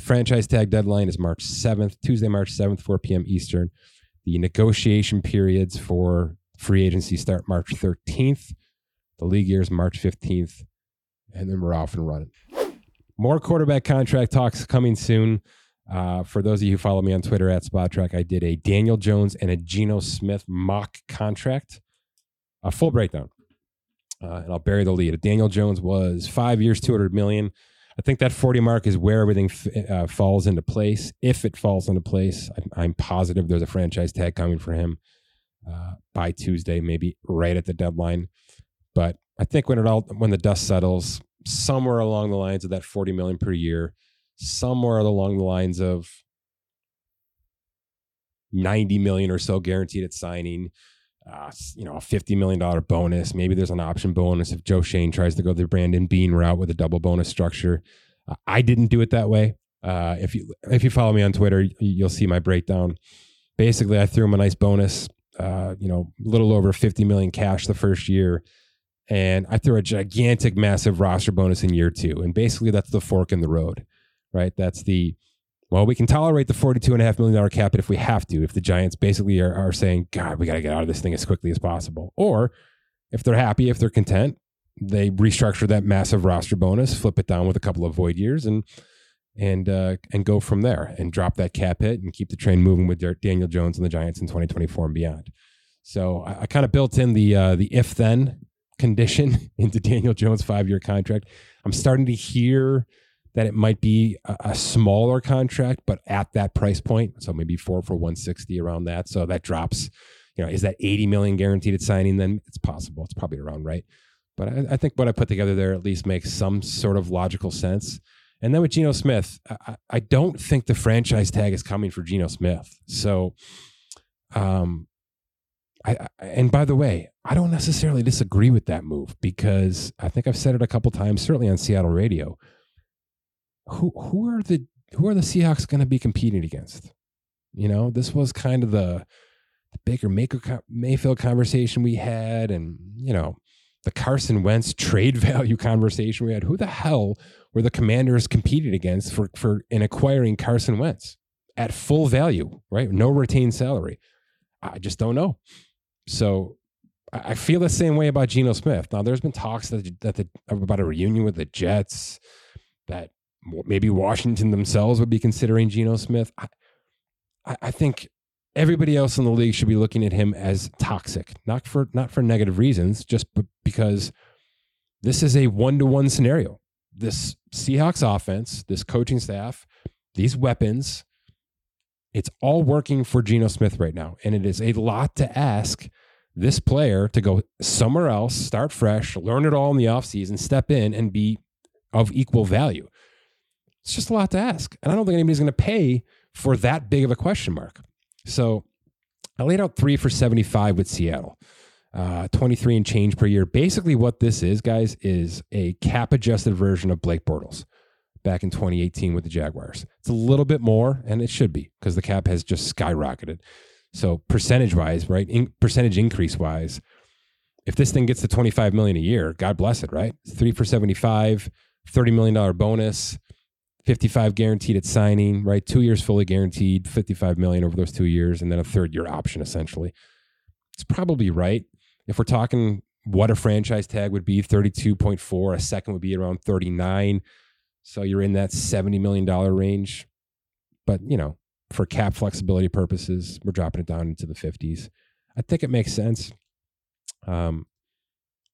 S2: franchise tag deadline is March 7th, Tuesday, March 7th, 4 p.m. Eastern. The negotiation periods for free agency start March 13th. The league year is March 15th. And then we're off and running. More quarterback contract talks coming soon. Uh, for those of you who follow me on Twitter at Spotrac, I did a Daniel Jones and a Geno Smith mock contract, a full breakdown. Uh, and I'll bury the lead. Daniel Jones was five years, 200 million. I think that 40 mark is where everything f- uh, falls into place. If it falls into place, I'm, I'm, positive there's a franchise tag coming for him uh, by Tuesday, maybe right at the deadline. But I think when it all when the dust settles, somewhere along the lines of that 40 million per year, somewhere along the lines of 90 million or so guaranteed at signing. Uh, you know, a $50 million bonus. Maybe there's an option bonus if Joe Schoen tries to go the Brandon Beane route with a double bonus structure. Uh, I didn't do it that way. Uh, if you if you follow me on Twitter, you'll see my breakdown. Basically, I threw him a nice bonus. Uh, you know, a little over 50 million cash the first year, and I threw a gigantic, massive roster bonus in year two. And basically, that's the fork in the road right? That's the well, we can tolerate the $42.5 million cap if we have to, if the Giants basically are, are saying, God, we got to get out of this thing as quickly as possible. Or if they're happy, if they're content, they restructure that massive roster bonus, flip it down with a couple of void years, and and uh, and go from there and drop that cap hit and keep the train moving with Daniel Jones and the Giants in 2024 and beyond. So I, I kind of built in the uh, the if then condition into Daniel Jones' five year contract. I'm starting to hear that it might be a, a, smaller contract, but at that price point. So maybe four for 160 around that. So that drops, you know, is that 80 million guaranteed at signing? Then it's possible. It's probably around right. But I, I think what I put together there at least makes some sort of logical sense. And then with Geno Smith, I, I don't think the franchise tag is coming for Geno Smith. So, um, I, I, and by the way, I don't necessarily disagree with that move because I think I've said it a couple times, certainly on Seattle radio who who are the who are the Seahawks going to be competing against? You know, this was kind of the, the Baker Maker Mayfield conversation we had, and you know, the Carson Wentz trade value conversation we had. Who the hell were the Commanders competing against for for in acquiring Carson Wentz at full value? Right, no retained salary. I just don't know. So I feel the same way about Geno Smith. Now, there's been talks that, that the, about a reunion with the Jets, that maybe Washington themselves would be considering Geno Smith. I, I think everybody else in the league should be looking at him as toxic, not for not for negative reasons, just because this is a one to one scenario. This Seahawks offense, this coaching staff, these weapons, it's all working for Geno Smith right now, and it is a lot to ask this player to go somewhere else, start fresh, learn it all in the offseason, step in and be of equal value. It's just a lot to ask. And I don't think anybody's going to pay for that big of a question mark. So I laid out three for 75 with Seattle, uh, 23 and change per year. Basically, what this is, guys, is a cap adjusted version of Blake Bortles back in 2018 with the Jaguars. It's a little bit more, and it should be because the cap has just skyrocketed. So percentage wise, right? In, percentage increase wise, if this thing gets to 25 million a year, God bless it, right? Three for 75, $30 million bonus. 55 guaranteed at signing, right? Two years fully guaranteed, 55 million over those two years, and then a third year option essentially. It's probably right. If we're talking what a franchise tag would be, 32.4, a second would be around 39. So you're in that $70 million range. But, you know, for cap flexibility purposes, we're dropping it down into the 50s. I think it makes sense. Um,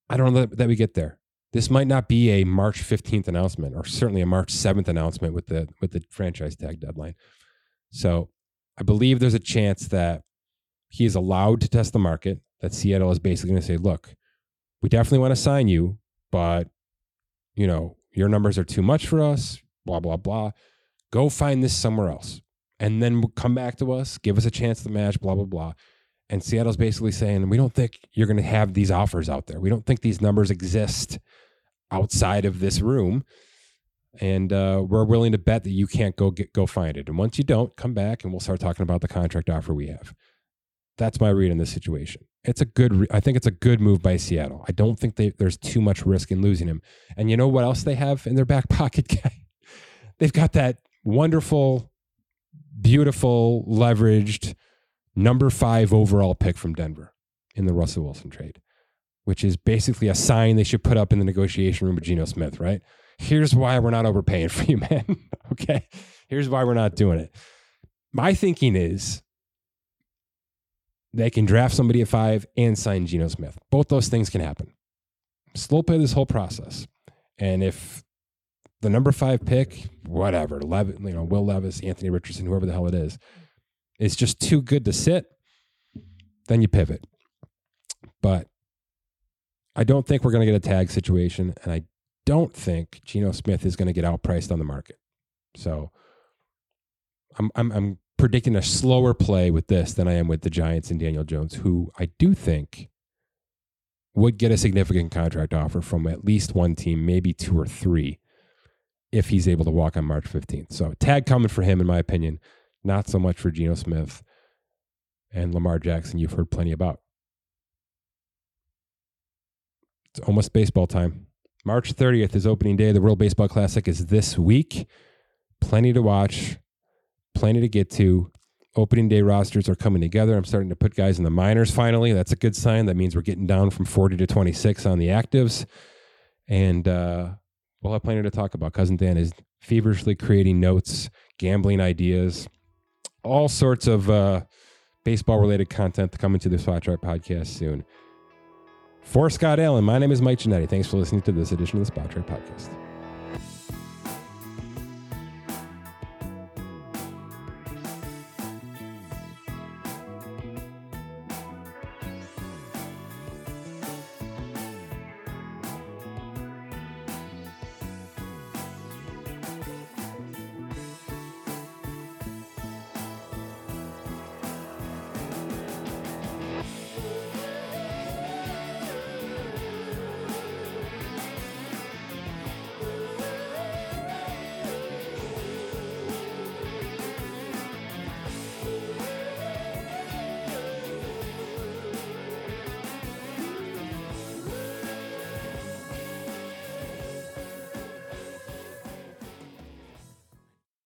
S2: I don't know that, that we get there this might not be a March 15th announcement or certainly a March 7th announcement with the with the franchise tag deadline. So I believe there's a chance that he is allowed to test the market, that Seattle is basically going to say, look, we definitely want to sign you, but you know, your numbers are too much for us, blah, blah, blah. Go find this somewhere else. And then come back to us, give us a chance to match, blah, blah, blah. And Seattle's basically saying, we don't think you're going to have these offers out there. We don't think these numbers exist outside of this room. and uh, we're willing to bet that you can't go get go find it. And once you don't, come back and we'll start talking about the contract offer we have. That's my read in this situation. It's a good. I think it's a good move by Seattle. I don't think they, there's too much risk in losing him. And you know what else they have in their back pocket? They've got that wonderful, beautiful, leveraged number five overall pick from Denver in the Russell Wilson trade, which is basically a sign they should put up in the negotiation room with Geno Smith, right? Here's why we're not overpaying for you, man. okay. Here's why we're not doing it. My thinking is they can draft somebody at five and sign Geno Smith. Both those things can happen. Slow play this whole process. And if the number five pick, whatever, Lev, you know, Will Levis, Anthony Richardson, whoever the hell it is, is just too good to sit, then you pivot. But I don't think we're going to get a tag situation, and I don't think Geno Smith is going to get outpriced on the market. So I'm, I'm, I'm predicting a slower play with this than I am with the Giants and Daniel Jones, who I do think would get a significant contract offer from at least one team, maybe two or three, if he's able to walk on March 15th. So tag coming for him, in my opinion, not so much for Geno Smith and Lamar Jackson, you've heard plenty about. It's almost baseball time. March 30th is opening day. The World Baseball Classic is this week. Plenty to watch, plenty to get to. Opening day rosters are coming together. I'm starting to put guys in the minors finally. That's a good sign. That means we're getting down from 40 to 26 on the actives. And uh, we'll have plenty to talk about. Cousin Dan is feverishly creating notes, gambling ideas, all sorts of uh, baseball related content coming to the Spotrac podcast soon. For Scott Allen, my name is Mike Ginnitti. Thanks for listening to this edition of the Spotrac podcast.